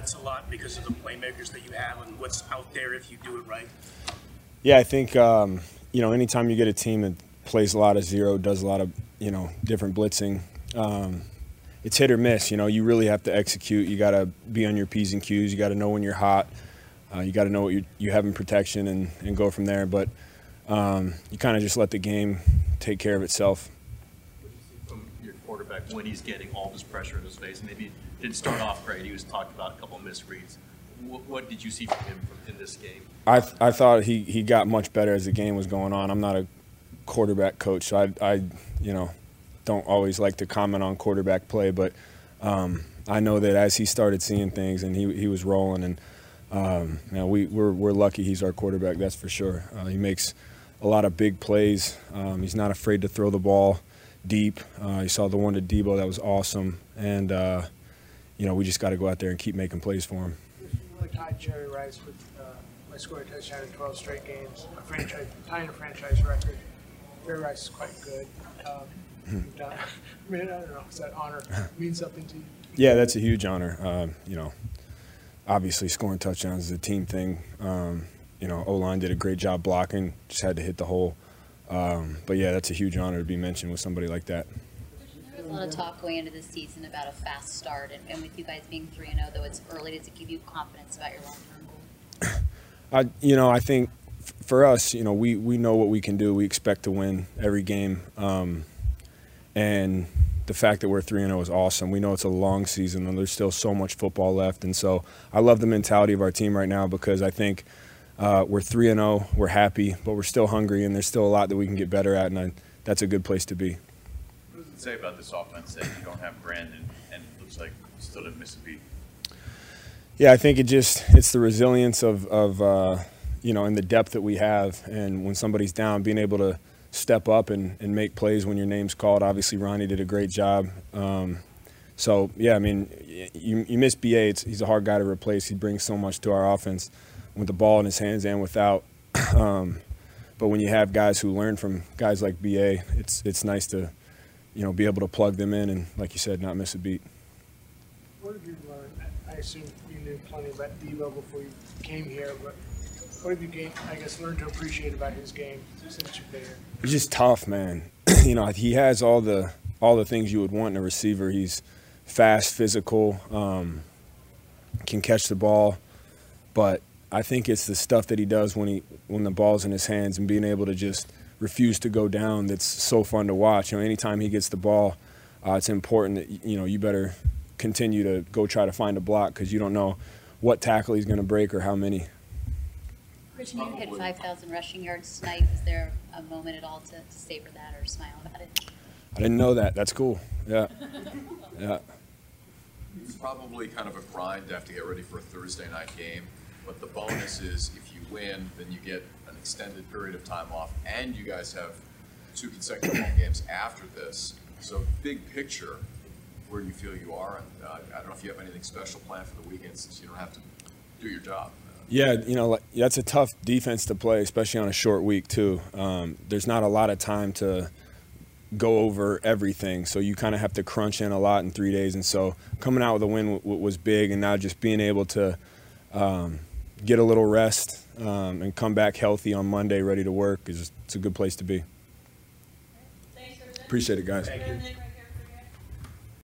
blitz a lot because of the playmakers that you have and what's out there if you do it right? Yeah, I think um, you know anytime you get a team that plays a lot of zero, does a lot of you know different blitzing. Um, it's hit or miss. You know, you really have to execute. You got to be on your p's and q's. You got to know when you're hot. Uh, you got to know what you, you have in protection and, and go from there. But um, you kind of just let the game take care of itself. When he's getting all this pressure in his face, maybe didn't start off great. He was talked about a couple misreads. What, what did you see from him in this game? I I thought he, he got much better as the game was going on. I'm not a quarterback coach, so I, I you know don't always like to comment on quarterback play, but um, I know that as he started seeing things and he, he was rolling, and um, you know, we, we're, we're lucky he's our quarterback, that's for sure. Uh, he makes a lot of big plays. Um, he's not afraid to throw the ball deep. Uh, you saw the one to Deebo that was awesome. And, uh, you know, we just got to go out there and keep making plays for him. Really tied Jerry Rice with uh, my scoring touchdown in 12 straight games, a franchise, tying a franchise record. Jerry Rice is quite good. Um, uh, I mean, I don't know. Does that honor mean something to you? Yeah, that's a huge honor. Um, you know, obviously scoring touchdowns is a team thing. Um, you know, O line did a great job blocking. Just had to hit the hole. Um, but yeah, that's a huge honor to be mentioned with somebody like that. There was a lot of talk going into the season about a fast start, and, and with you guys being three and zero, though it's early, does it give you confidence about your long term goal? I, you know, I think f- for us, you know, we we know what we can do. We expect to win every game. Um, and the fact that we're 3 0 is awesome. We know it's a long season and there's still so much football left. And so I love the mentality of our team right now because I think uh, we're 3 and 0, we're happy, but we're still hungry and there's still a lot that we can get better at. And I, that's a good place to be. What does it say about this offense that you don't have Brandon and it looks like you still didn't miss a beat? Yeah, I think it just it's the resilience of, of uh, you know, and the depth that we have. And when somebody's down, being able to step up and, and make plays when your name's called. Obviously, Ronnie did a great job. Um, so, yeah, I mean, you, you miss BA. It's, he's a hard guy to replace. He brings so much to our offense with the ball in his hands and without. Um, but when you have guys who learn from guys like BA, it's, it's nice to, you know, be able to plug them in and, like you said, not miss a beat. What have you learned? I assume you knew plenty about Deebo before you came here, but what have you gained, I guess, learned to appreciate about his game since you've been here? He's just tough, man. you know, he has all the all the things you would want in a receiver. He's fast, physical, um, can catch the ball, but I think it's the stuff that he does when he when the ball's in his hands and being able to just refuse to go down. That's so fun to watch. You know, anytime he gets the ball, uh, it's important that you know you better continue to go try to find a block because you don't know what tackle he's going to break or how many. Christian, you hit 5,000 rushing yards tonight. Was there a moment at all to, to savor that or smile about it? I didn't know that. That's cool. Yeah. Yeah. It's probably kind of a grind to have to get ready for a Thursday night game, but the bonus is if you win, then you get an extended period of time off, and you guys have two consecutive home games after this. So, big picture, where you feel you are? And uh, I don't know if you have anything special planned for the weekend since you don't have to do your job. Yeah, you know, that's a tough defense to play, especially on a short week too. Um, there's not a lot of time to go over everything, so you kind of have to crunch in a lot in three days. And so, coming out with a win w- was big, and now just being able to um, get a little rest um, and come back healthy on Monday, ready to work, is it's a good place to be. Appreciate it, guys.